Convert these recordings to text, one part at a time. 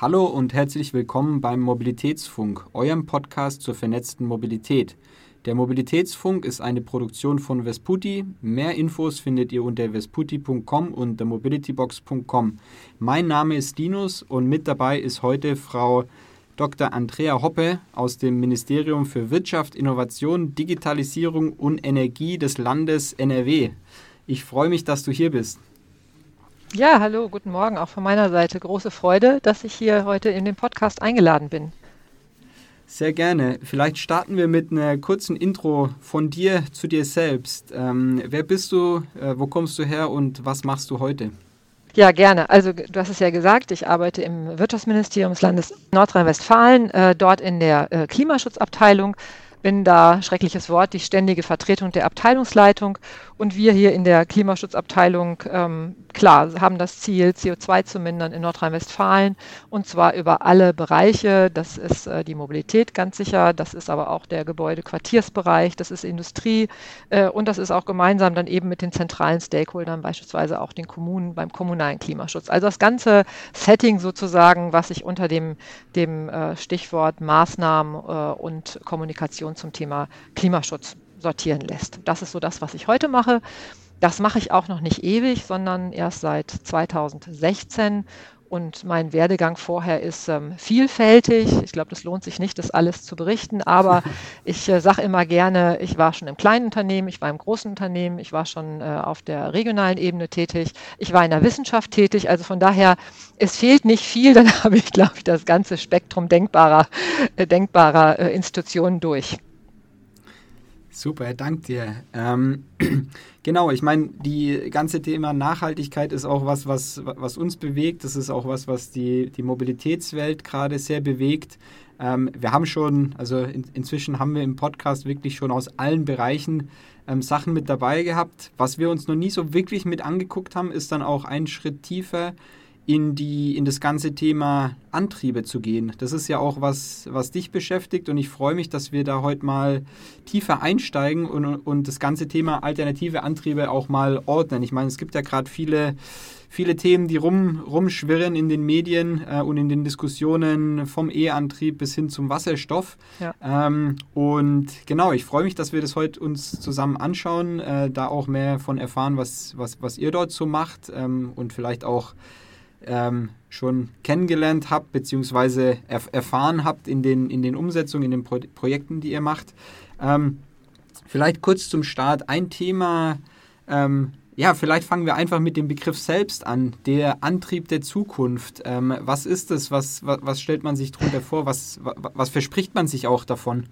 Hallo und herzlich willkommen beim Mobilitätsfunk, eurem Podcast zur vernetzten Mobilität. Der Mobilitätsfunk ist eine Produktion von Vesputi. Mehr Infos findet ihr unter vesputi.com und themobilitybox.com. Mein Name ist Dinus und mit dabei ist heute Frau Dr. Andrea Hoppe aus dem Ministerium für Wirtschaft, Innovation, Digitalisierung und Energie des Landes NRW. Ich freue mich, dass du hier bist. Ja, hallo, guten Morgen auch von meiner Seite. Große Freude, dass ich hier heute in den Podcast eingeladen bin. Sehr gerne. Vielleicht starten wir mit einer kurzen Intro von dir zu dir selbst. Ähm, wer bist du, äh, wo kommst du her und was machst du heute? Ja, gerne. Also du hast es ja gesagt, ich arbeite im Wirtschaftsministerium des Landes Nordrhein-Westfalen, äh, dort in der äh, Klimaschutzabteilung bin da, schreckliches Wort, die ständige Vertretung der Abteilungsleitung. Und wir hier in der Klimaschutzabteilung, ähm, klar, haben das Ziel, CO2 zu mindern in Nordrhein-Westfalen und zwar über alle Bereiche. Das ist äh, die Mobilität ganz sicher, das ist aber auch der Gebäude-Quartiersbereich, das ist Industrie äh, und das ist auch gemeinsam dann eben mit den zentralen Stakeholdern, beispielsweise auch den Kommunen beim kommunalen Klimaschutz. Also das ganze Setting sozusagen, was sich unter dem, dem äh, Stichwort Maßnahmen äh, und Kommunikation zum Thema Klimaschutz sortieren lässt. Das ist so das, was ich heute mache. Das mache ich auch noch nicht ewig, sondern erst seit 2016 und mein Werdegang vorher ist ähm, vielfältig. Ich glaube, das lohnt sich nicht, das alles zu berichten, aber ich äh, sage immer gerne, ich war schon im kleinen Unternehmen, ich war im großen Unternehmen, ich war schon äh, auf der regionalen Ebene tätig, ich war in der Wissenschaft tätig. Also von daher, es fehlt nicht viel, dann habe ich, glaube ich, das ganze Spektrum denkbarer, äh, denkbarer äh, Institutionen durch. Super, danke dir. Ähm, genau, ich meine, die ganze Thema Nachhaltigkeit ist auch was, was, was uns bewegt. Das ist auch was, was die, die Mobilitätswelt gerade sehr bewegt. Ähm, wir haben schon, also in, inzwischen haben wir im Podcast wirklich schon aus allen Bereichen ähm, Sachen mit dabei gehabt. Was wir uns noch nie so wirklich mit angeguckt haben, ist dann auch ein Schritt tiefer in, die, in das ganze Thema Antriebe zu gehen. Das ist ja auch was, was dich beschäftigt und ich freue mich, dass wir da heute mal tiefer einsteigen und, und das ganze Thema alternative Antriebe auch mal ordnen. Ich meine, es gibt ja gerade viele, viele Themen, die rum, rumschwirren in den Medien äh, und in den Diskussionen vom E-Antrieb bis hin zum Wasserstoff. Ja. Ähm, und genau, ich freue mich, dass wir das heute uns zusammen anschauen, äh, da auch mehr von erfahren, was, was, was ihr dort so macht ähm, und vielleicht auch ähm, schon kennengelernt habt, beziehungsweise erf erfahren habt in den, in den Umsetzungen, in den Pro Projekten, die ihr macht. Ähm, vielleicht kurz zum Start ein Thema. Ähm, ja, vielleicht fangen wir einfach mit dem Begriff selbst an. Der Antrieb der Zukunft. Ähm, was ist es? Was, was, was, stellt man sich darunter vor? Was, was, was verspricht man sich auch davon?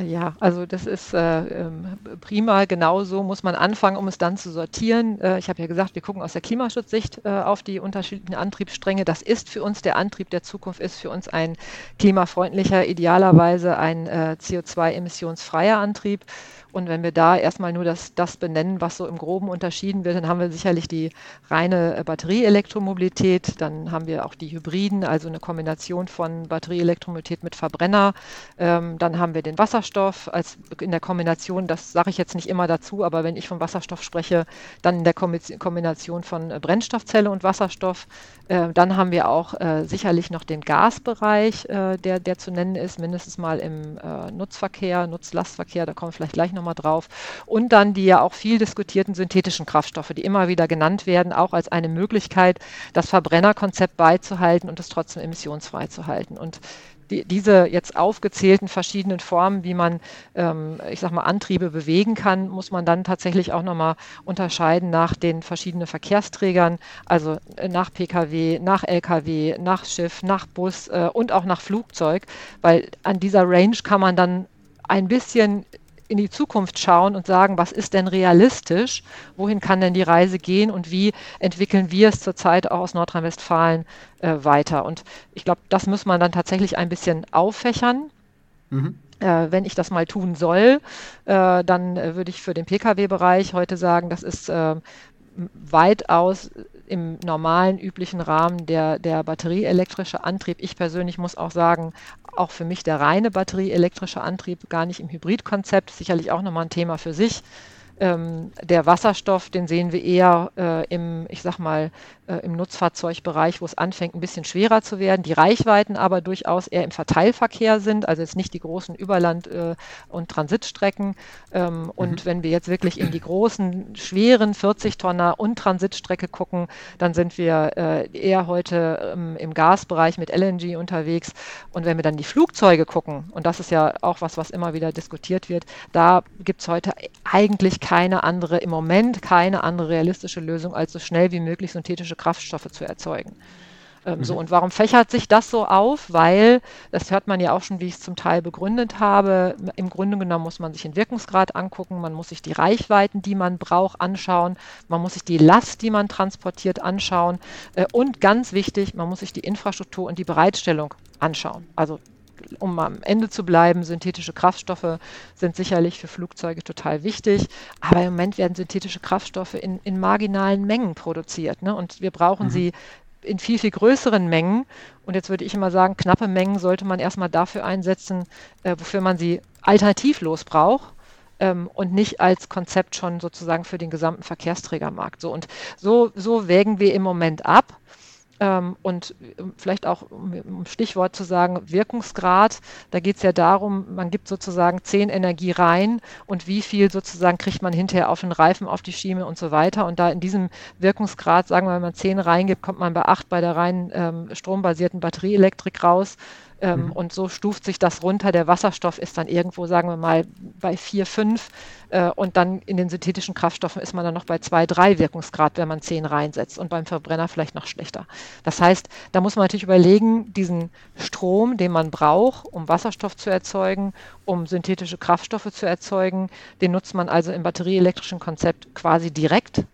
Ja, also das ist äh, ähm, prima. Genauso muss man anfangen, um es dann zu sortieren. Äh, ich habe ja gesagt, wir gucken aus der Klimaschutzsicht äh, auf die unterschiedlichen Antriebsstränge. Das ist für uns der Antrieb der Zukunft, ist für uns ein klimafreundlicher, idealerweise ein äh, CO2-emissionsfreier Antrieb. Und wenn wir da erstmal nur das, das benennen, was so im Groben unterschieden wird, dann haben wir sicherlich die reine äh, Batterieelektromobilität, dann haben wir auch die Hybriden, also eine Kombination von Batterieelektromobilität mit Verbrenner, ähm, dann haben wir den Wasserstoff als in der Kombination, das sage ich jetzt nicht immer dazu, aber wenn ich von Wasserstoff spreche, dann in der Kombination von äh, Brennstoffzelle und Wasserstoff. Äh, dann haben wir auch äh, sicherlich noch den Gasbereich, äh, der, der zu nennen ist, mindestens mal im äh, Nutzverkehr, Nutzlastverkehr, da kommen wir vielleicht gleich noch nochmal drauf. Und dann die ja auch viel diskutierten synthetischen Kraftstoffe, die immer wieder genannt werden, auch als eine Möglichkeit, das Verbrennerkonzept beizuhalten und es trotzdem emissionsfrei zu halten. Und die, diese jetzt aufgezählten verschiedenen Formen, wie man, ähm, ich sag mal, Antriebe bewegen kann, muss man dann tatsächlich auch nochmal unterscheiden nach den verschiedenen Verkehrsträgern, also äh, nach Pkw, nach Lkw, nach Schiff, nach Bus äh, und auch nach Flugzeug, weil an dieser Range kann man dann ein bisschen in die Zukunft schauen und sagen, was ist denn realistisch, wohin kann denn die Reise gehen und wie entwickeln wir es zurzeit auch aus Nordrhein-Westfalen äh, weiter. Und ich glaube, das muss man dann tatsächlich ein bisschen auffächern. Mhm. Äh, wenn ich das mal tun soll, äh, dann äh, würde ich für den Pkw-Bereich heute sagen, das ist äh, weitaus im normalen, üblichen Rahmen der, der batterieelektrische Antrieb. Ich persönlich muss auch sagen, auch für mich der reine batterieelektrische Antrieb, gar nicht im Hybridkonzept, sicherlich auch nochmal ein Thema für sich. Ähm, der Wasserstoff, den sehen wir eher äh, im, ich sag mal, äh, im Nutzfahrzeugbereich, wo es anfängt, ein bisschen schwerer zu werden, die Reichweiten aber durchaus eher im Verteilverkehr sind, also jetzt nicht die großen Überland- äh, und Transitstrecken. Ähm, mhm. Und wenn wir jetzt wirklich in die großen, schweren 40-Tonner und Transitstrecke gucken, dann sind wir äh, eher heute ähm, im Gasbereich mit LNG unterwegs. Und wenn wir dann die Flugzeuge gucken, und das ist ja auch was, was immer wieder diskutiert wird, da gibt es heute eigentlich keine andere, im Moment keine andere realistische Lösung, als so schnell wie möglich synthetische Kraftstoffe zu erzeugen. Ähm, mhm. So, und warum fächert sich das so auf? Weil, das hört man ja auch schon, wie ich es zum Teil begründet habe, im Grunde genommen muss man sich den Wirkungsgrad angucken, man muss sich die Reichweiten, die man braucht, anschauen, man muss sich die Last, die man transportiert, anschauen äh, und ganz wichtig, man muss sich die Infrastruktur und die Bereitstellung anschauen. Also um am Ende zu bleiben, synthetische Kraftstoffe sind sicherlich für Flugzeuge total wichtig, aber im Moment werden synthetische Kraftstoffe in, in marginalen Mengen produziert. Ne? Und wir brauchen mhm. sie in viel, viel größeren Mengen. Und jetzt würde ich immer sagen, knappe Mengen sollte man erstmal dafür einsetzen, äh, wofür man sie alternativlos braucht ähm, und nicht als Konzept schon sozusagen für den gesamten Verkehrsträgermarkt. So und so, so wägen wir im Moment ab. Ähm, und vielleicht auch, um Stichwort zu sagen, Wirkungsgrad, da geht es ja darum, man gibt sozusagen 10 Energie rein und wie viel sozusagen kriegt man hinterher auf den Reifen, auf die Schiene und so weiter. Und da in diesem Wirkungsgrad, sagen wir, wenn man 10 reingibt, kommt man bei 8 bei der rein ähm, strombasierten Batterieelektrik raus. Ähm, mhm. Und so stuft sich das runter. Der Wasserstoff ist dann irgendwo, sagen wir mal, bei 4, 5. Äh, und dann in den synthetischen Kraftstoffen ist man dann noch bei 2, 3 Wirkungsgrad, wenn man 10 reinsetzt. Und beim Verbrenner vielleicht noch schlechter. Das heißt, da muss man natürlich überlegen, diesen Strom, den man braucht, um Wasserstoff zu erzeugen, um synthetische Kraftstoffe zu erzeugen, den nutzt man also im batterieelektrischen Konzept quasi direkt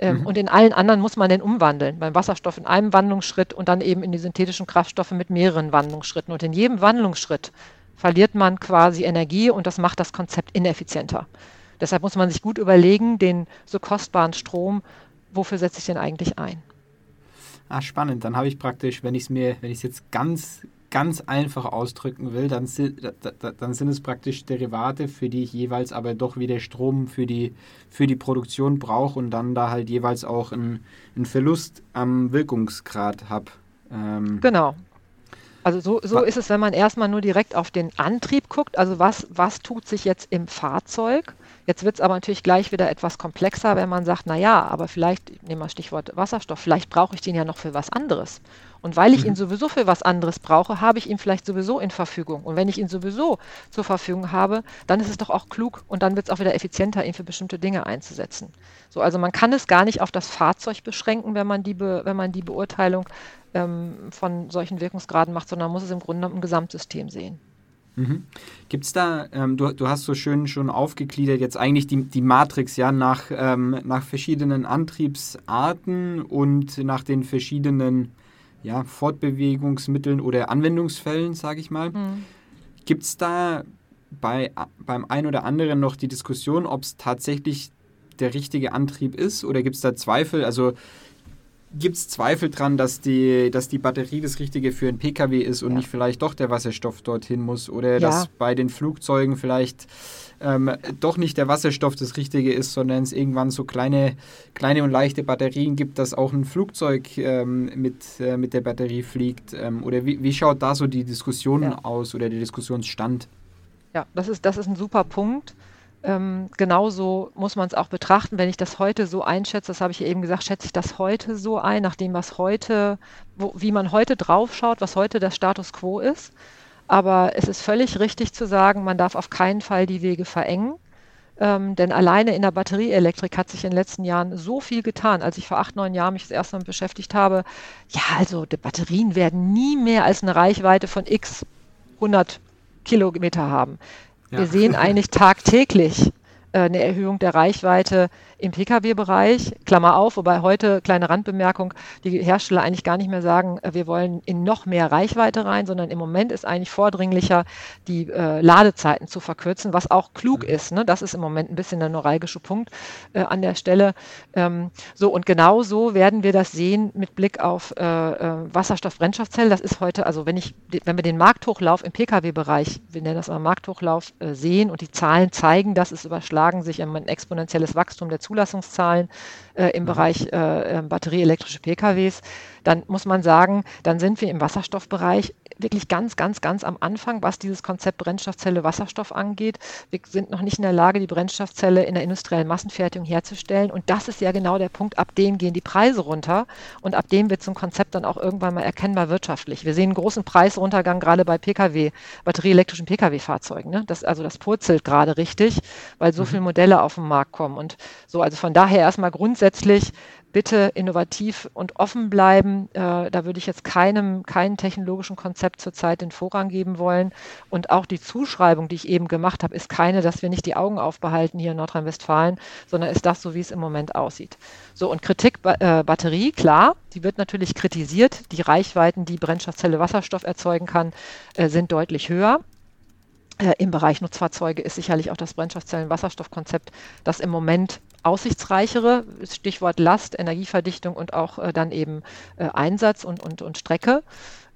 ähm, mhm. Und in allen anderen muss man den umwandeln. Beim Wasserstoff in einem Wandlungsschritt und dann eben in die synthetischen Kraftstoffe mit mehreren Wandlungsschritten. Und in jedem Wandlungsschritt verliert man quasi Energie und das macht das Konzept ineffizienter. Deshalb muss man sich gut überlegen, den so kostbaren Strom, wofür setze ich den eigentlich ein? Ah, spannend. Dann habe ich praktisch, wenn ich es mir, wenn ich es jetzt ganz ganz einfach ausdrücken will, dann, dann sind es praktisch Derivate, für die ich jeweils aber doch wieder Strom für die, für die Produktion brauche und dann da halt jeweils auch einen, einen Verlust am Wirkungsgrad habe. Ähm genau. Also so, so ist es, wenn man erstmal nur direkt auf den Antrieb guckt. Also was, was tut sich jetzt im Fahrzeug? Jetzt wird es aber natürlich gleich wieder etwas komplexer, wenn man sagt, naja, aber vielleicht, nehmen wir Stichwort Wasserstoff, vielleicht brauche ich den ja noch für was anderes. Und weil ich ihn mhm. sowieso für was anderes brauche, habe ich ihn vielleicht sowieso in Verfügung. Und wenn ich ihn sowieso zur Verfügung habe, dann ist es doch auch klug und dann wird es auch wieder effizienter, ihn für bestimmte Dinge einzusetzen. So, also man kann es gar nicht auf das Fahrzeug beschränken, wenn man die, Be wenn man die Beurteilung ähm, von solchen Wirkungsgraden macht, sondern muss es im Grunde im Gesamtsystem sehen. Mhm. Gibt es da, ähm, du, du hast so schön schon aufgegliedert, jetzt eigentlich die, die Matrix, ja, nach, ähm, nach verschiedenen Antriebsarten und nach den verschiedenen ja, Fortbewegungsmitteln oder Anwendungsfällen, sage ich mal. Mhm. Gibt es da bei, beim einen oder anderen noch die Diskussion, ob es tatsächlich der richtige Antrieb ist oder gibt es da Zweifel? Also gibt es Zweifel dran, dass die, dass die Batterie das Richtige für einen Pkw ist und ja. nicht vielleicht doch der Wasserstoff dorthin muss oder ja. dass bei den Flugzeugen vielleicht ähm, doch nicht der Wasserstoff das Richtige ist, sondern es irgendwann so kleine, kleine und leichte Batterien gibt, dass auch ein Flugzeug ähm, mit, äh, mit der Batterie fliegt? Ähm, oder wie, wie schaut da so die Diskussion ja. aus oder der Diskussionsstand? Ja, das ist, das ist ein super Punkt. Ähm, genauso muss man es auch betrachten, wenn ich das heute so einschätze, das habe ich eben gesagt, schätze ich das heute so ein, nach dem, was heute, wo, wie man heute draufschaut, was heute der Status quo ist. Aber es ist völlig richtig zu sagen, man darf auf keinen Fall die Wege verengen. Ähm, denn alleine in der Batterieelektrik hat sich in den letzten Jahren so viel getan. Als ich vor acht, neun Jahren mich das erste Mal beschäftigt habe, ja, also die Batterien werden nie mehr als eine Reichweite von x 100 Kilometer haben. Ja. Wir sehen eigentlich tagtäglich äh, eine Erhöhung der Reichweite im Pkw-Bereich, Klammer auf, wobei heute, kleine Randbemerkung, die Hersteller eigentlich gar nicht mehr sagen, äh, wir wollen in noch mehr Reichweite rein, sondern im Moment ist eigentlich vordringlicher, die äh, Ladezeiten zu verkürzen, was auch klug mhm. ist. Ne? Das ist im Moment ein bisschen der neuralgische Punkt äh, an der Stelle. Ähm, so, und genau so werden wir das sehen mit Blick auf äh, äh Wasserstoff-Brennstoffzelle. Das ist heute, also wenn ich, wenn wir den Markthochlauf im Pkw-Bereich, wir nennen das mal Markthochlauf, äh, sehen und die Zahlen zeigen, dass es überschlagen sich ein exponentielles Wachstum der Zulassungszahlen äh, im mhm. Bereich äh, ähm, batterieelektrische PKWs, dann muss man sagen, dann sind wir im Wasserstoffbereich wirklich ganz, ganz, ganz am Anfang, was dieses Konzept Brennstoffzelle Wasserstoff angeht. Wir sind noch nicht in der Lage, die Brennstoffzelle in der industriellen Massenfertigung herzustellen. Und das ist ja genau der Punkt, ab dem gehen die Preise runter und ab dem wird so ein Konzept dann auch irgendwann mal erkennbar wirtschaftlich. Wir sehen einen großen Preisruntergang gerade bei Pkw, batterieelektrischen Pkw-Fahrzeugen. Ne? Das, also das purzelt gerade richtig, weil so mhm. viele Modelle auf den Markt kommen. Und so, also von daher erstmal grundsätzlich bitte innovativ und offen bleiben. Äh, da würde ich jetzt keinem, keinem technologischen Konzept zurzeit den Vorrang geben wollen. Und auch die Zuschreibung, die ich eben gemacht habe, ist keine, dass wir nicht die Augen aufbehalten hier in Nordrhein-Westfalen, sondern ist das so, wie es im Moment aussieht. So, und Kritik äh, Batterie, klar, die wird natürlich kritisiert. Die Reichweiten, die Brennstoffzelle Wasserstoff erzeugen kann, äh, sind deutlich höher. Äh, Im Bereich Nutzfahrzeuge ist sicherlich auch das Brennstoffzellen-Wasserstoffkonzept das im Moment aussichtsreichere, Stichwort Last, Energieverdichtung und auch äh, dann eben äh, Einsatz und, und, und Strecke.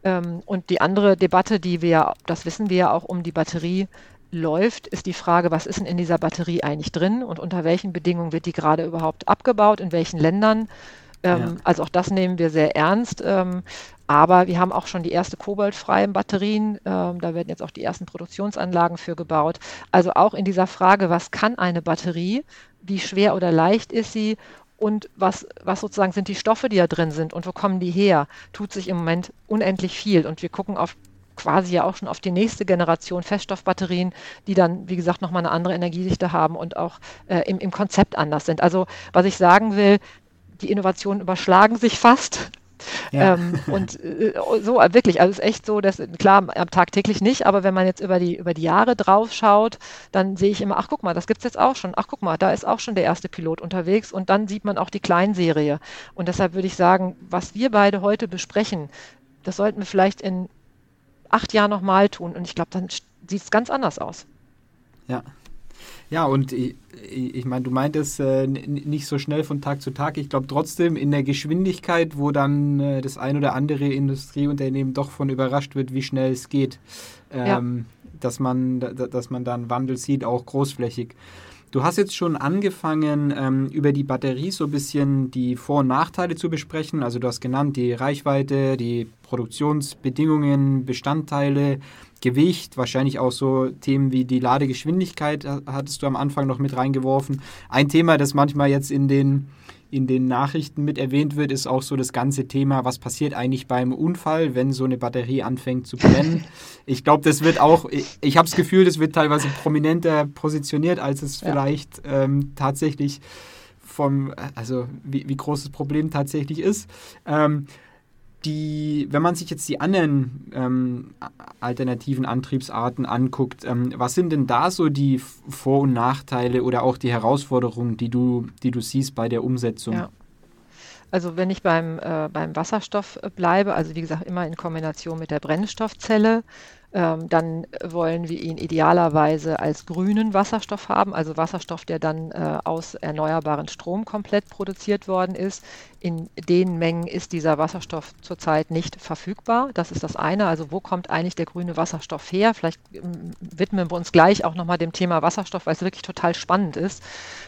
Ähm, und die andere Debatte, die wir, das wissen wir ja auch um die Batterie läuft, ist die Frage, was ist denn in dieser Batterie eigentlich drin und unter welchen Bedingungen wird die gerade überhaupt abgebaut, in welchen Ländern. Ähm, ja. Also auch das nehmen wir sehr ernst. Ähm, aber wir haben auch schon die erste kobaltfreien Batterien. Ähm, da werden jetzt auch die ersten Produktionsanlagen für gebaut. Also auch in dieser Frage, was kann eine Batterie, wie schwer oder leicht ist sie und was, was sozusagen sind die Stoffe, die da drin sind und wo kommen die her, tut sich im Moment unendlich viel. Und wir gucken auf quasi ja auch schon auf die nächste Generation Feststoffbatterien, die dann, wie gesagt, nochmal eine andere Energiedichte haben und auch äh, im, im Konzept anders sind. Also was ich sagen will, die Innovationen überschlagen sich fast. Ja. Ähm, und äh, so wirklich, also es ist echt so, dass klar, tagtäglich nicht, aber wenn man jetzt über die, über die Jahre drauf schaut, dann sehe ich immer, ach guck mal, das gibt es jetzt auch schon, ach guck mal, da ist auch schon der erste Pilot unterwegs und dann sieht man auch die Kleinserie. Und deshalb würde ich sagen, was wir beide heute besprechen, das sollten wir vielleicht in acht Jahren nochmal tun und ich glaube, dann sieht es ganz anders aus. Ja. Ja, und ich, ich meine, du meintest äh, nicht so schnell von Tag zu Tag. Ich glaube trotzdem in der Geschwindigkeit, wo dann äh, das ein oder andere Industrieunternehmen doch von überrascht wird, wie schnell es geht, ähm, ja. dass, man, dass man da einen Wandel sieht, auch großflächig. Du hast jetzt schon angefangen, ähm, über die Batterie so ein bisschen die Vor- und Nachteile zu besprechen. Also du hast genannt die Reichweite, die Produktionsbedingungen, Bestandteile, Gewicht, wahrscheinlich auch so Themen wie die Ladegeschwindigkeit hattest du am Anfang noch mit reingeworfen. Ein Thema, das manchmal jetzt in den, in den Nachrichten mit erwähnt wird, ist auch so das ganze Thema, was passiert eigentlich beim Unfall, wenn so eine Batterie anfängt zu brennen. ich glaube, das wird auch, ich, ich habe das Gefühl, das wird teilweise prominenter positioniert, als es ja. vielleicht ähm, tatsächlich vom, also wie, wie groß das Problem tatsächlich ist. Ähm, die, wenn man sich jetzt die anderen ähm, alternativen Antriebsarten anguckt, ähm, was sind denn da so die Vor- und Nachteile oder auch die Herausforderungen, die du, die du siehst bei der Umsetzung? Ja. Also wenn ich beim, äh, beim Wasserstoff bleibe, also wie gesagt immer in Kombination mit der Brennstoffzelle, ähm, dann wollen wir ihn idealerweise als grünen Wasserstoff haben, also Wasserstoff, der dann äh, aus erneuerbaren Strom komplett produziert worden ist. In den Mengen ist dieser Wasserstoff zurzeit nicht verfügbar. Das ist das eine. Also wo kommt eigentlich der grüne Wasserstoff her? Vielleicht ähm, widmen wir uns gleich auch nochmal dem Thema Wasserstoff, weil es wirklich total spannend ist.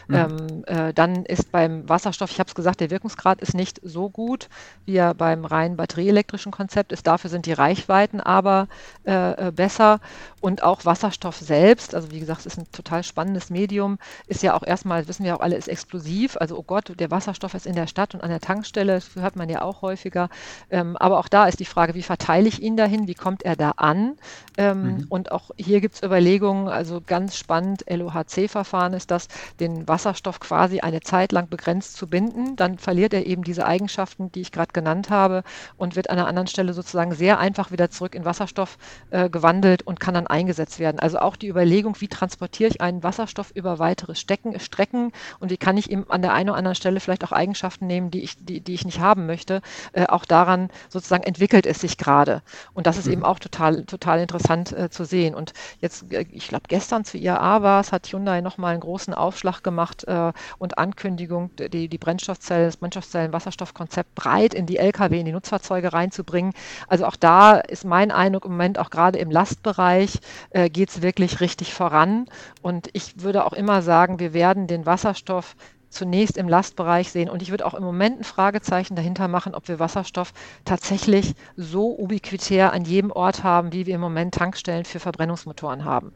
Mhm. Ähm, äh, dann ist beim Wasserstoff, ich habe es gesagt, der Wirkungsgrad ist nicht so gut, wie er beim rein batterieelektrischen Konzept ist. Dafür sind die Reichweiten aber äh, äh, besser und auch Wasserstoff selbst, also wie gesagt, es ist ein total spannendes Medium, ist ja auch erstmal, wissen wir auch alle, ist explosiv. Also, oh Gott, der Wasserstoff ist in der Stadt und an der Tankstelle, das hört man ja auch häufiger. Ähm, aber auch da ist die Frage, wie verteile ich ihn dahin, wie kommt er da an? Ähm, mhm. Und auch hier gibt es Überlegungen, also ganz spannend, LOHC-Verfahren ist das, den Wasserstoff quasi eine Zeit lang begrenzt zu binden. Dann verliert er eben diese Eigenschaften, die ich gerade genannt habe und wird an einer anderen Stelle sozusagen sehr einfach wieder zurück in Wasserstoff äh, gewandelt und kann dann eingesetzt werden. Also auch die Überlegung, wie transportiere ich einen Wasserstoff über weitere Stecken, Strecken und wie kann ich ihm an der einen oder anderen Stelle vielleicht auch Eigenschaften nehmen, die ich, die, die ich nicht haben möchte. Äh, auch daran sozusagen entwickelt es sich gerade. Und das ist mhm. eben auch total, total interessant äh, zu sehen. Und jetzt, äh, ich glaube, gestern zu IAA war es, hat Hyundai nochmal einen großen Aufschlag gemacht äh, und Ankündigung, die, die Brennstoffzellen, das Brennstoffzellen-Wasserstoffkonzept breit in die Lkw, in die Nutzfahrzeuge reinzubringen. Also auch da ist mein Eindruck im Moment auch gerade im Lastbereich äh, geht es wirklich richtig voran. Und ich würde auch immer sagen, wir werden den Wasserstoff zunächst im Lastbereich sehen. Und ich würde auch im Moment ein Fragezeichen dahinter machen, ob wir Wasserstoff tatsächlich so ubiquitär an jedem Ort haben, wie wir im Moment Tankstellen für Verbrennungsmotoren haben.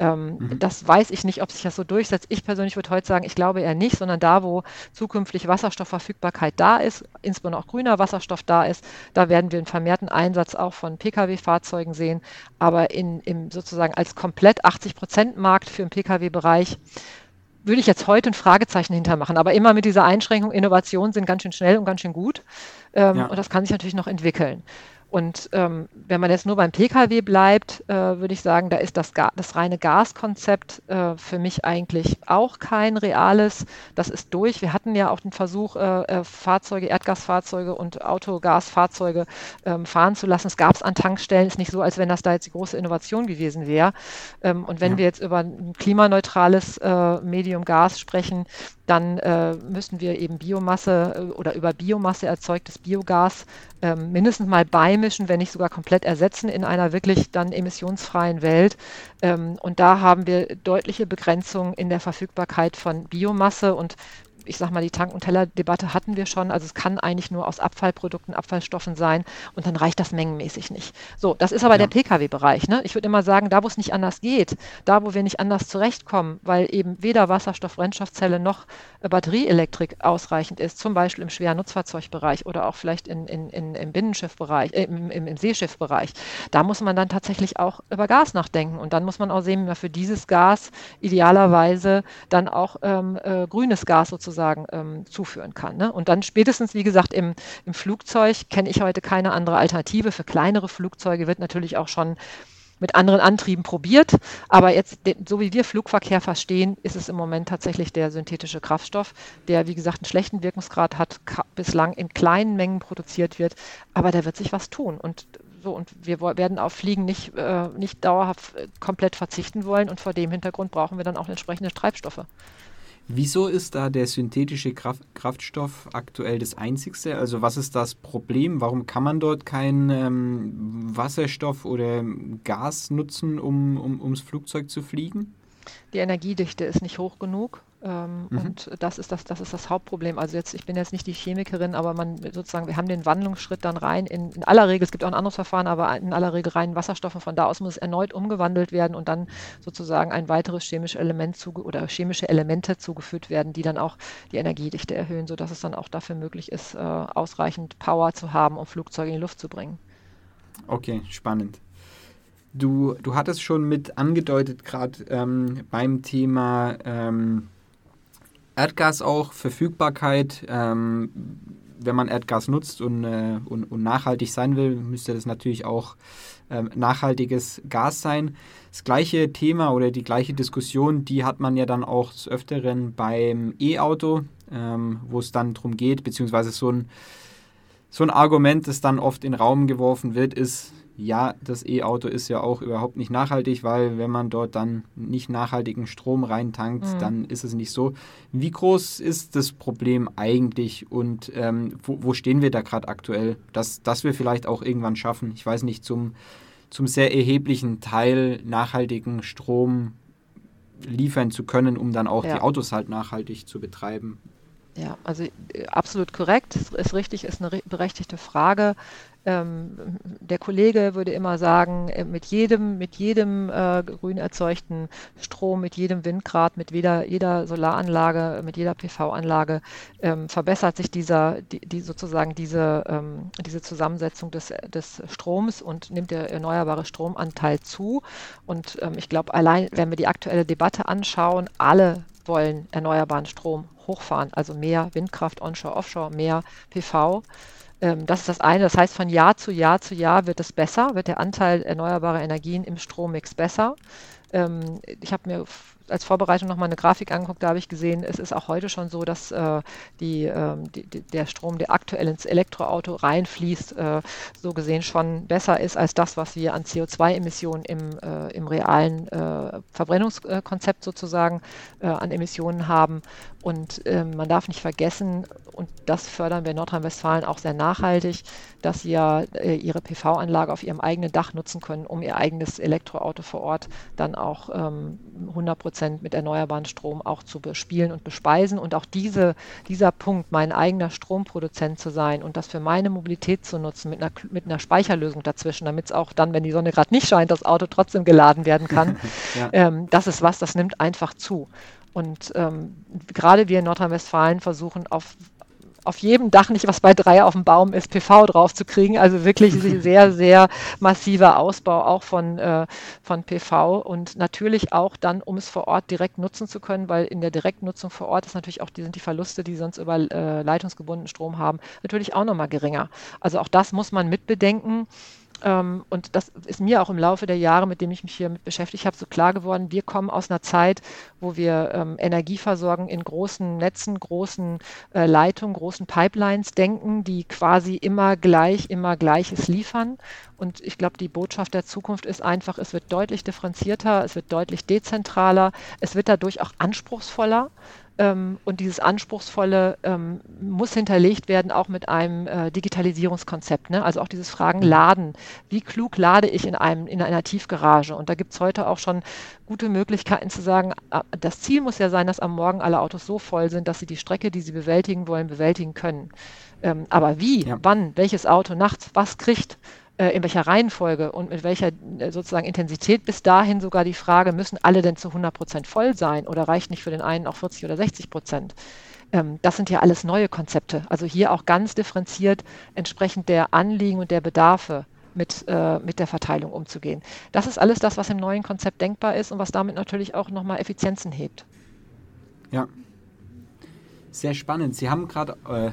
Ähm, mhm. Das weiß ich nicht, ob sich das so durchsetzt. Ich persönlich würde heute sagen, ich glaube eher nicht, sondern da, wo zukünftig Wasserstoffverfügbarkeit da ist, insbesondere auch grüner Wasserstoff da ist, da werden wir einen vermehrten Einsatz auch von Pkw-Fahrzeugen sehen. Aber in, im sozusagen als komplett 80-Prozent-Markt für den Pkw-Bereich würde ich jetzt heute ein Fragezeichen hintermachen. Aber immer mit dieser Einschränkung, Innovationen sind ganz schön schnell und ganz schön gut. Ähm, ja. Und das kann sich natürlich noch entwickeln. Und ähm, wenn man jetzt nur beim Pkw bleibt, äh, würde ich sagen, da ist das, das reine Gaskonzept äh, für mich eigentlich auch kein reales. Das ist durch. Wir hatten ja auch den Versuch, äh, äh Fahrzeuge, Erdgasfahrzeuge und Autogasfahrzeuge ähm, fahren zu lassen. Es gab es an Tankstellen. Ist nicht so, als wenn das da jetzt die große Innovation gewesen wäre. Ähm, und wenn ja. wir jetzt über ein klimaneutrales äh, Medium Gas sprechen, dann äh, müssen wir eben Biomasse oder über Biomasse erzeugtes Biogas ähm, mindestens mal beimischen, wenn nicht sogar komplett ersetzen in einer wirklich dann emissionsfreien Welt. Ähm, und da haben wir deutliche Begrenzungen in der Verfügbarkeit von Biomasse und ich sag mal, die Tank- und Teller-Debatte hatten wir schon. Also es kann eigentlich nur aus Abfallprodukten, Abfallstoffen sein und dann reicht das mengenmäßig nicht. So, das ist aber ja. der Pkw-Bereich. Ne? Ich würde immer sagen, da wo es nicht anders geht, da wo wir nicht anders zurechtkommen, weil eben weder Wasserstoff, Brennstoffzelle noch äh, Batterieelektrik ausreichend ist, zum Beispiel im schweren Nutzfahrzeugbereich oder auch vielleicht in, in, in, im Binnenschiffbereich, äh, im, im, im Seeschiffbereich, da muss man dann tatsächlich auch über Gas nachdenken. Und dann muss man auch sehen, wie man für dieses Gas idealerweise dann auch ähm, äh, grünes Gas sozusagen sozusagen ähm, zuführen kann. Ne? Und dann spätestens, wie gesagt, im, im Flugzeug kenne ich heute keine andere Alternative. Für kleinere Flugzeuge wird natürlich auch schon mit anderen Antrieben probiert. Aber jetzt, so wie wir Flugverkehr verstehen, ist es im Moment tatsächlich der synthetische Kraftstoff, der, wie gesagt, einen schlechten Wirkungsgrad hat, bislang in kleinen Mengen produziert wird. Aber da wird sich was tun. Und so, und wir werden auf Fliegen nicht, äh, nicht dauerhaft äh, komplett verzichten wollen. Und vor dem Hintergrund brauchen wir dann auch entsprechende Treibstoffe. Wieso ist da der synthetische Kraft Kraftstoff aktuell das einzigste? Also was ist das Problem? Warum kann man dort keinen ähm, Wasserstoff oder Gas nutzen, um, um ums Flugzeug zu fliegen? Die Energiedichte ist nicht hoch genug. Ähm, mhm. Und das ist das, das ist das Hauptproblem. Also jetzt, ich bin jetzt nicht die Chemikerin, aber man sozusagen, wir haben den Wandlungsschritt dann rein in, in aller Regel, es gibt auch ein anderes Verfahren, aber in aller Regel rein Wasserstoff und von da aus muss es erneut umgewandelt werden und dann sozusagen ein weiteres chemisches Element zuge oder chemische Elemente zugeführt werden, die dann auch die Energiedichte erhöhen, sodass es dann auch dafür möglich ist, äh, ausreichend Power zu haben, um Flugzeuge in die Luft zu bringen. Okay, spannend. Du, du hattest schon mit angedeutet, gerade ähm, beim Thema ähm, Erdgas auch, Verfügbarkeit. Ähm, wenn man Erdgas nutzt und, äh, und, und, nachhaltig sein will, müsste das natürlich auch ähm, nachhaltiges Gas sein. Das gleiche Thema oder die gleiche Diskussion, die hat man ja dann auch des Öfteren beim E-Auto, ähm, wo es dann darum geht, beziehungsweise so ein, so ein Argument, das dann oft in den Raum geworfen wird, ist, ja, das E-Auto ist ja auch überhaupt nicht nachhaltig, weil wenn man dort dann nicht nachhaltigen Strom reintankt, mhm. dann ist es nicht so. Wie groß ist das Problem eigentlich und ähm, wo, wo, stehen wir da gerade aktuell, dass, dass wir vielleicht auch irgendwann schaffen, ich weiß nicht, zum, zum sehr erheblichen Teil nachhaltigen Strom liefern zu können, um dann auch ja. die Autos halt nachhaltig zu betreiben? Ja, also äh, absolut korrekt, ist richtig, ist eine berechtigte Frage. Ähm, der Kollege würde immer sagen, äh, mit jedem, mit jedem äh, grün erzeugten Strom, mit jedem Windgrad, mit jeder, jeder Solaranlage, mit jeder PV-Anlage ähm, verbessert sich dieser, die, die sozusagen diese, ähm, diese Zusammensetzung des, des Stroms und nimmt der erneuerbare Stromanteil zu. Und ähm, ich glaube, allein, wenn wir die aktuelle Debatte anschauen, alle wollen erneuerbaren Strom hochfahren, also mehr Windkraft onshore, offshore, mehr PV. Ähm, das ist das eine. Das heißt, von Jahr zu Jahr zu Jahr wird es besser, wird der Anteil erneuerbarer Energien im Strommix besser. Ähm, ich habe mir als Vorbereitung nochmal eine Grafik angeguckt, da habe ich gesehen, es ist auch heute schon so, dass äh, die, äh, die, der Strom, der aktuell ins Elektroauto reinfließt, äh, so gesehen schon besser ist als das, was wir an CO2-Emissionen im, äh, im realen äh, Verbrennungskonzept sozusagen an Emissionen haben. Und ähm, man darf nicht vergessen, und das fördern wir in Nordrhein-Westfalen auch sehr nachhaltig, dass sie ja ihre PV-Anlage auf ihrem eigenen Dach nutzen können, um ihr eigenes Elektroauto vor Ort dann auch ähm, 100 Prozent mit erneuerbaren Strom auch zu bespielen und bespeisen und auch diese, dieser Punkt, mein eigener Stromproduzent zu sein und das für meine Mobilität zu nutzen mit einer, mit einer Speicherlösung dazwischen, damit es auch dann, wenn die Sonne gerade nicht scheint, das Auto trotzdem geladen werden kann. ja. ähm, das ist was, das nimmt einfach zu. Und ähm, gerade wir in Nordrhein-Westfalen versuchen auf auf jedem Dach nicht, was bei drei auf dem Baum ist, PV drauf zu kriegen. Also wirklich sehr, sehr massiver Ausbau auch von, äh, von PV und natürlich auch dann, um es vor Ort direkt nutzen zu können, weil in der Direktnutzung vor Ort ist natürlich auch, die sind die Verluste, die sonst über äh, leitungsgebundenen Strom haben, natürlich auch nochmal geringer. Also auch das muss man mitbedenken. Ähm, und das ist mir auch im Laufe der Jahre, mit dem ich mich hier mit beschäftigt habe, so klar geworden. Wir kommen aus einer Zeit, wo wir ähm, Energieversorgung in großen Netzen, großen äh, Leitungen, großen Pipelines denken, die quasi immer gleich, immer Gleiches liefern. Und ich glaube, die Botschaft der Zukunft ist einfach, es wird deutlich differenzierter, es wird deutlich dezentraler, es wird dadurch auch anspruchsvoller. Ähm, und dieses Anspruchsvolle ähm, muss hinterlegt werden, auch mit einem äh, Digitalisierungskonzept. Ne? Also auch dieses Fragen mhm. Laden. Wie klug lade ich in, einem, in einer Tiefgarage? Und da gibt es heute auch schon gute Möglichkeiten zu sagen, äh, das Ziel muss ja sein, dass am Morgen alle Autos so voll sind, dass sie die Strecke, die sie bewältigen wollen, bewältigen können. Ähm, aber wie, ja. wann, welches Auto nachts was kriegt, in welcher Reihenfolge und mit welcher äh, sozusagen Intensität. Bis dahin sogar die Frage, müssen alle denn zu 100 Prozent voll sein oder reicht nicht für den einen auch 40 oder 60 Prozent? Ähm, das sind ja alles neue Konzepte. Also hier auch ganz differenziert entsprechend der Anliegen und der Bedarfe mit, äh, mit der Verteilung umzugehen. Das ist alles das, was im neuen Konzept denkbar ist und was damit natürlich auch nochmal Effizienzen hebt. Ja, sehr spannend. Sie haben gerade, äh,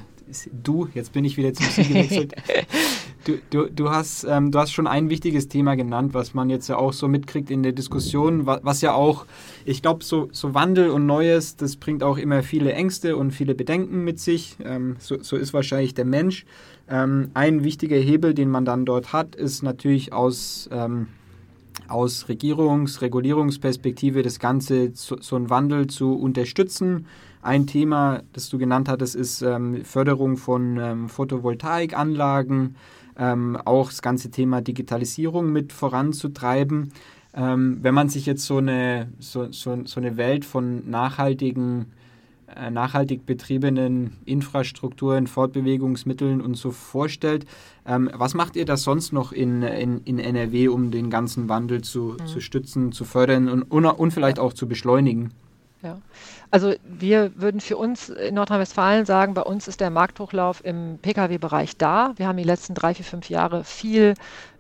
du, jetzt bin ich wieder zum Sie gewechselt. Du, du, du, hast, ähm, du hast schon ein wichtiges Thema genannt, was man jetzt ja auch so mitkriegt in der Diskussion, was, was ja auch, ich glaube, so, so Wandel und Neues, das bringt auch immer viele Ängste und viele Bedenken mit sich. Ähm, so, so ist wahrscheinlich der Mensch. Ähm, ein wichtiger Hebel, den man dann dort hat, ist natürlich aus, ähm, aus Regierungs-, Regulierungsperspektive das Ganze, so, so einen Wandel zu unterstützen ein Thema, das du genannt hattest, ist ähm, Förderung von ähm, Photovoltaikanlagen, ähm, auch das ganze Thema Digitalisierung mit voranzutreiben. Ähm, wenn man sich jetzt so eine, so, so, so eine Welt von nachhaltigen, äh, nachhaltig betriebenen Infrastrukturen, Fortbewegungsmitteln und so vorstellt, ähm, was macht ihr da sonst noch in, in, in NRW, um den ganzen Wandel zu, mhm. zu stützen, zu fördern und, und, und vielleicht auch zu beschleunigen? Ja, also wir würden für uns in Nordrhein-Westfalen sagen, bei uns ist der Markthochlauf im Pkw-Bereich da. Wir haben die letzten drei, vier, fünf Jahre viel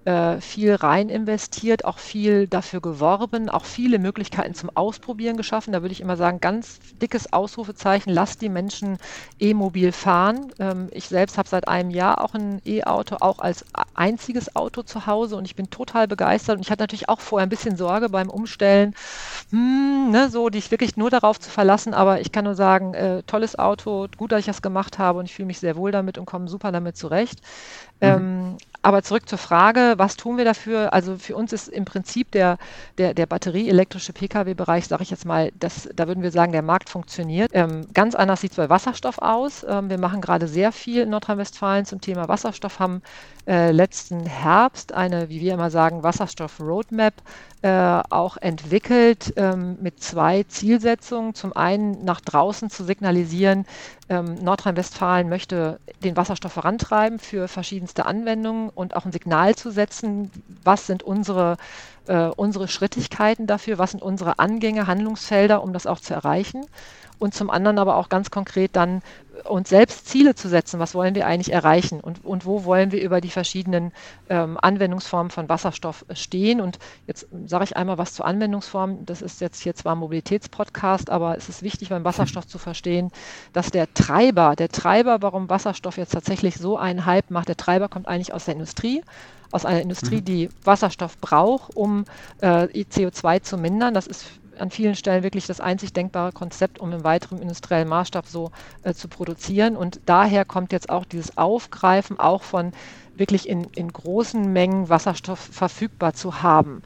äh, viel rein investiert, auch viel dafür geworben, auch viele Möglichkeiten zum Ausprobieren geschaffen. Da würde ich immer sagen, ganz dickes Ausrufezeichen, lasst die Menschen e-mobil fahren. Ähm, ich selbst habe seit einem Jahr auch ein E-Auto, auch als einziges Auto zu Hause und ich bin total begeistert. Und ich hatte natürlich auch vorher ein bisschen Sorge beim Umstellen, hm, ne, so dich wirklich nur darauf zu verlassen. Aber ich kann nur sagen, äh, tolles Auto, gut, dass ich das gemacht habe und ich fühle mich sehr wohl damit und komme super damit zurecht. Mhm. Ähm, aber zurück zur Frage, was tun wir dafür? Also für uns ist im Prinzip der, der, der batterieelektrische Pkw-Bereich, sage ich jetzt mal, das, da würden wir sagen, der Markt funktioniert. Ähm, ganz anders sieht es bei Wasserstoff aus. Ähm, wir machen gerade sehr viel in Nordrhein-Westfalen zum Thema Wasserstoff, haben äh, letzten Herbst eine, wie wir immer sagen, Wasserstoff-Roadmap äh, auch entwickelt ähm, mit zwei Zielsetzungen. Zum einen nach draußen zu signalisieren, ähm, Nordrhein-Westfalen möchte den Wasserstoff vorantreiben für verschiedenste Anwendungen und auch ein Signal zu setzen, was sind unsere, äh, unsere Schrittigkeiten dafür, was sind unsere Angänge, Handlungsfelder, um das auch zu erreichen und zum anderen aber auch ganz konkret dann uns selbst Ziele zu setzen, was wollen wir eigentlich erreichen und, und wo wollen wir über die verschiedenen ähm, Anwendungsformen von Wasserstoff stehen. Und jetzt sage ich einmal was zur Anwendungsform. Das ist jetzt hier zwar Mobilitätspodcast, aber es ist wichtig beim Wasserstoff zu verstehen, dass der Treiber, der Treiber, warum Wasserstoff jetzt tatsächlich so einen Hype macht, der Treiber kommt eigentlich aus der Industrie aus einer Industrie, mhm. die Wasserstoff braucht, um äh, CO2 zu mindern. Das ist an vielen Stellen wirklich das einzig denkbare Konzept, um im weiteren industriellen Maßstab so äh, zu produzieren. Und daher kommt jetzt auch dieses Aufgreifen, auch von wirklich in, in großen Mengen Wasserstoff verfügbar zu haben.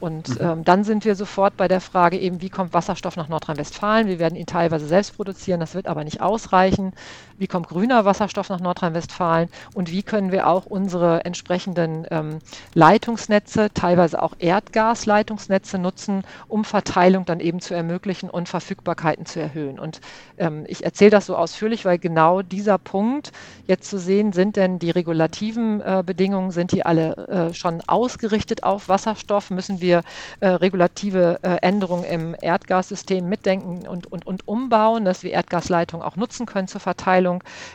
Und mhm. ähm, dann sind wir sofort bei der Frage eben, wie kommt Wasserstoff nach Nordrhein-Westfalen? Wir werden ihn teilweise selbst produzieren, das wird aber nicht ausreichen. Wie kommt grüner Wasserstoff nach Nordrhein-Westfalen? Und wie können wir auch unsere entsprechenden ähm, Leitungsnetze, teilweise auch Erdgasleitungsnetze nutzen, um Verteilung dann eben zu ermöglichen und Verfügbarkeiten zu erhöhen? Und ähm, ich erzähle das so ausführlich, weil genau dieser Punkt jetzt zu sehen, sind denn die regulativen äh, Bedingungen, sind die alle äh, schon ausgerichtet auf Wasserstoff? Müssen wir äh, regulative äh, Änderungen im Erdgassystem mitdenken und, und, und umbauen, dass wir Erdgasleitungen auch nutzen können zur Verteilung?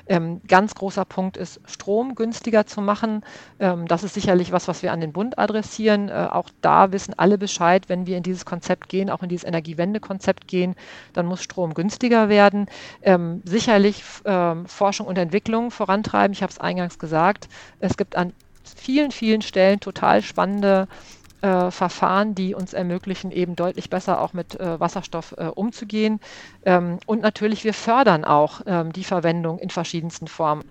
Ähm, ganz großer Punkt ist, Strom günstiger zu machen. Ähm, das ist sicherlich was, was wir an den Bund adressieren. Äh, auch da wissen alle Bescheid, wenn wir in dieses Konzept gehen, auch in dieses Energiewendekonzept gehen, dann muss Strom günstiger werden. Ähm, sicherlich ähm, Forschung und Entwicklung vorantreiben. Ich habe es eingangs gesagt. Es gibt an vielen, vielen Stellen total spannende äh, Verfahren, die uns ermöglichen, eben deutlich besser auch mit äh, Wasserstoff äh, umzugehen. Ähm, und natürlich, wir fördern auch ähm, die Verwendung in verschiedensten Formen.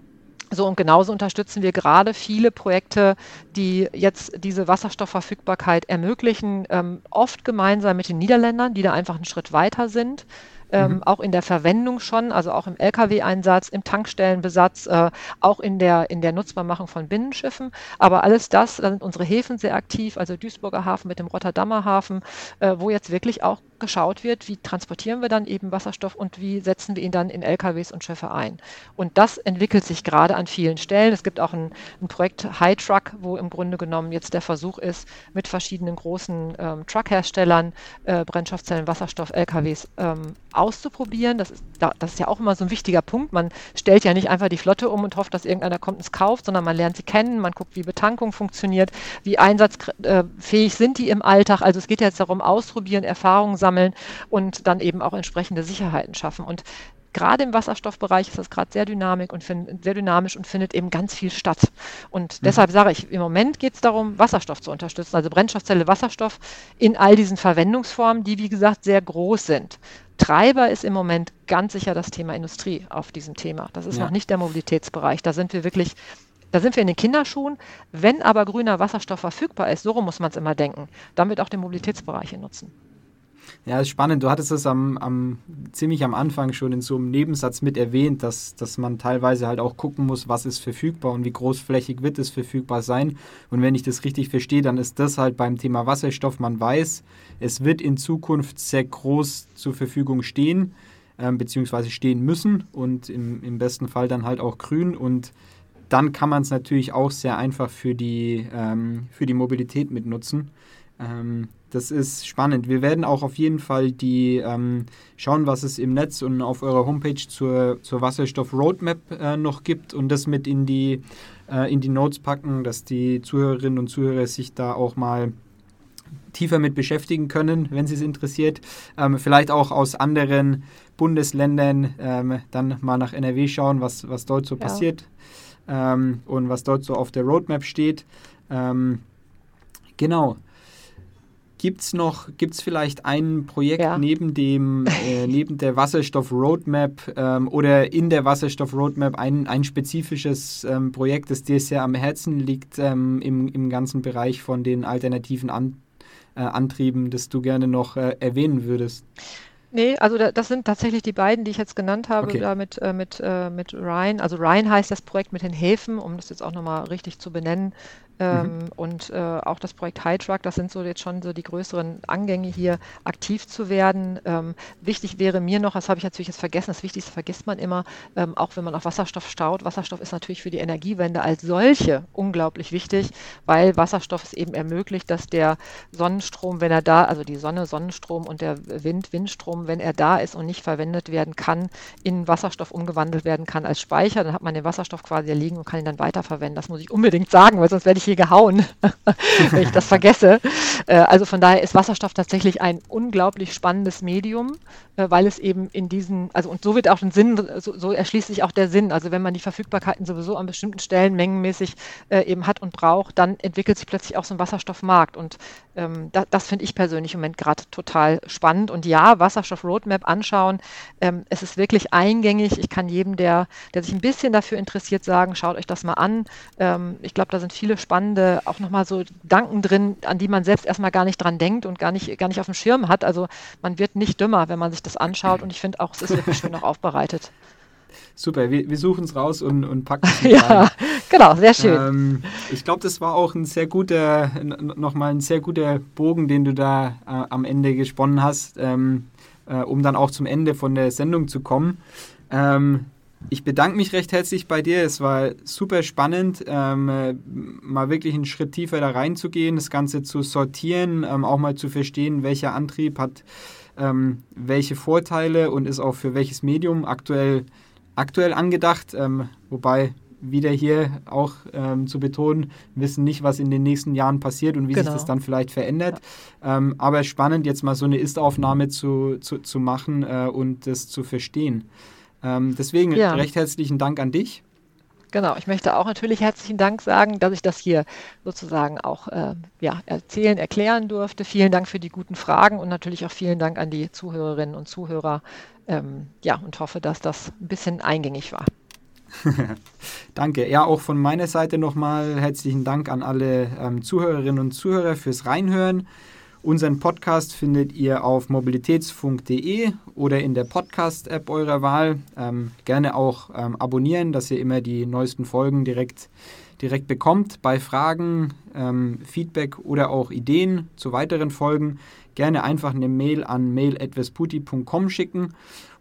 So und genauso unterstützen wir gerade viele Projekte, die jetzt diese Wasserstoffverfügbarkeit ermöglichen, ähm, oft gemeinsam mit den Niederländern, die da einfach einen Schritt weiter sind ähm, mhm. auch in der Verwendung schon, also auch im Lkw-Einsatz, im Tankstellenbesatz, äh, auch in der, in der Nutzbarmachung von Binnenschiffen. Aber alles das, da sind unsere Häfen sehr aktiv, also Duisburger Hafen mit dem Rotterdamer Hafen, äh, wo jetzt wirklich auch geschaut wird, wie transportieren wir dann eben Wasserstoff und wie setzen wir ihn dann in LKWs und Schiffe ein. Und das entwickelt sich gerade an vielen Stellen. Es gibt auch ein, ein Projekt High Truck, wo im Grunde genommen jetzt der Versuch ist, mit verschiedenen großen ähm, Truckherstellern äh, Brennstoffzellen, Wasserstoff, LKWs ähm, auszuprobieren. Das ist, das ist ja auch immer so ein wichtiger Punkt. Man stellt ja nicht einfach die Flotte um und hofft, dass irgendeiner kommt und es kauft, sondern man lernt sie kennen, man guckt, wie Betankung funktioniert, wie einsatzfähig sind die im Alltag. Also es geht jetzt darum, ausprobieren, Erfahrungen sammeln und dann eben auch entsprechende Sicherheiten schaffen. Und gerade im Wasserstoffbereich ist das gerade sehr, Dynamik und find, sehr dynamisch und findet eben ganz viel statt. Und mhm. deshalb sage ich, im Moment geht es darum, Wasserstoff zu unterstützen, also Brennstoffzelle Wasserstoff in all diesen Verwendungsformen, die wie gesagt sehr groß sind. Treiber ist im Moment ganz sicher das Thema Industrie auf diesem Thema. Das ist ja. noch nicht der Mobilitätsbereich. Da sind wir wirklich da sind wir in den Kinderschuhen. Wenn aber grüner Wasserstoff verfügbar ist, so muss man es immer denken, dann wird auch der Mobilitätsbereich nutzen. Ja, ist spannend. Du hattest es am, am, ziemlich am Anfang schon in so einem Nebensatz mit erwähnt, dass, dass man teilweise halt auch gucken muss, was ist verfügbar und wie großflächig wird es verfügbar sein. Und wenn ich das richtig verstehe, dann ist das halt beim Thema Wasserstoff, man weiß, es wird in Zukunft sehr groß zur Verfügung stehen, äh, beziehungsweise stehen müssen und im, im besten Fall dann halt auch grün und dann kann man es natürlich auch sehr einfach für die, ähm, für die Mobilität mitnutzen. Ähm, das ist spannend. Wir werden auch auf jeden Fall die ähm, schauen, was es im Netz und auf eurer Homepage zur, zur Wasserstoff-Roadmap äh, noch gibt und das mit in die, äh, in die Notes packen, dass die Zuhörerinnen und Zuhörer sich da auch mal tiefer mit beschäftigen können, wenn sie es interessiert. Ähm, vielleicht auch aus anderen Bundesländern ähm, dann mal nach NRW schauen, was, was dort so ja. passiert ähm, und was dort so auf der Roadmap steht. Ähm, genau. Gibt es noch, gibt es vielleicht ein Projekt ja. neben dem, äh, neben der Wasserstoff-Roadmap ähm, oder in der Wasserstoff-Roadmap ein, ein spezifisches ähm, Projekt, das dir sehr am Herzen liegt ähm, im, im ganzen Bereich von den alternativen An äh, Antrieben, das du gerne noch äh, erwähnen würdest? Nee, also da, das sind tatsächlich die beiden, die ich jetzt genannt habe, okay. da mit, äh, mit, äh, mit Ryan. Also Ryan heißt das Projekt mit den Häfen, um das jetzt auch nochmal richtig zu benennen. Ähm, mhm. Und äh, auch das Projekt High Truck, das sind so jetzt schon so die größeren Angänge hier aktiv zu werden. Ähm, wichtig wäre mir noch, das habe ich natürlich jetzt vergessen, das Wichtigste vergisst man immer, ähm, auch wenn man auf Wasserstoff staut. Wasserstoff ist natürlich für die Energiewende als solche unglaublich wichtig, weil Wasserstoff es eben ermöglicht, dass der Sonnenstrom, wenn er da, also die Sonne, Sonnenstrom und der Wind, Windstrom, wenn er da ist und nicht verwendet werden kann, in Wasserstoff umgewandelt werden kann als Speicher. Dann hat man den Wasserstoff quasi liegen und kann ihn dann weiterverwenden. Das muss ich unbedingt sagen, weil sonst werde ich ich hier gehauen, wenn ich das vergesse. Äh, also von daher ist Wasserstoff tatsächlich ein unglaublich spannendes Medium, äh, weil es eben in diesen, also und so wird auch ein Sinn, so, so erschließt sich auch der Sinn. Also wenn man die Verfügbarkeiten sowieso an bestimmten Stellen mengenmäßig äh, eben hat und braucht, dann entwickelt sich plötzlich auch so ein Wasserstoffmarkt. Und ähm, da, das finde ich persönlich im Moment gerade total spannend. Und ja, Wasserstoff Roadmap anschauen. Ähm, es ist wirklich eingängig. Ich kann jedem, der, der sich ein bisschen dafür interessiert, sagen, schaut euch das mal an. Ähm, ich glaube, da sind viele spannende, auch nochmal so Gedanken drin, an die man selbst erstmal gar nicht dran denkt und gar nicht, gar nicht auf dem Schirm hat. Also man wird nicht dümmer, wenn man sich das anschaut. Und ich finde auch, es ist wirklich schön auch aufbereitet. Super, wir, wir suchen es raus und, und packen es Ja, rein. genau, sehr schön. Ähm, ich glaube, das war auch ein sehr guter, nochmal ein sehr guter Bogen, den du da äh, am Ende gesponnen hast, ähm, äh, um dann auch zum Ende von der Sendung zu kommen. Ähm, ich bedanke mich recht herzlich bei dir. Es war super spannend, ähm, äh, mal wirklich einen Schritt tiefer da reinzugehen, das Ganze zu sortieren, ähm, auch mal zu verstehen, welcher Antrieb hat ähm, welche Vorteile und ist auch für welches Medium aktuell aktuell angedacht, ähm, wobei wieder hier auch ähm, zu betonen, wissen nicht, was in den nächsten Jahren passiert und wie genau. sich das dann vielleicht verändert. Ja. Ähm, aber spannend, jetzt mal so eine Ist-Aufnahme zu, zu, zu machen äh, und das zu verstehen. Ähm, deswegen ja. recht herzlichen Dank an dich. Genau, ich möchte auch natürlich herzlichen Dank sagen, dass ich das hier sozusagen auch äh, ja, erzählen, erklären durfte. Vielen Dank für die guten Fragen und natürlich auch vielen Dank an die Zuhörerinnen und Zuhörer. Ähm, ja, und hoffe, dass das ein bisschen eingängig war. Danke. Ja, auch von meiner Seite nochmal herzlichen Dank an alle ähm, Zuhörerinnen und Zuhörer fürs Reinhören. Unseren Podcast findet ihr auf mobilitätsfunk.de oder in der Podcast-App eurer Wahl. Ähm, gerne auch ähm, abonnieren, dass ihr immer die neuesten Folgen direkt, direkt bekommt. Bei Fragen, ähm, Feedback oder auch Ideen zu weiteren Folgen gerne einfach eine Mail an mail.vesputi.com schicken.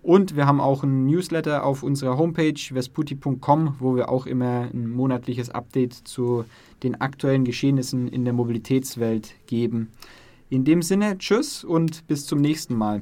Und wir haben auch ein Newsletter auf unserer Homepage vesputi.com, wo wir auch immer ein monatliches Update zu den aktuellen Geschehnissen in der Mobilitätswelt geben. In dem Sinne, tschüss und bis zum nächsten Mal.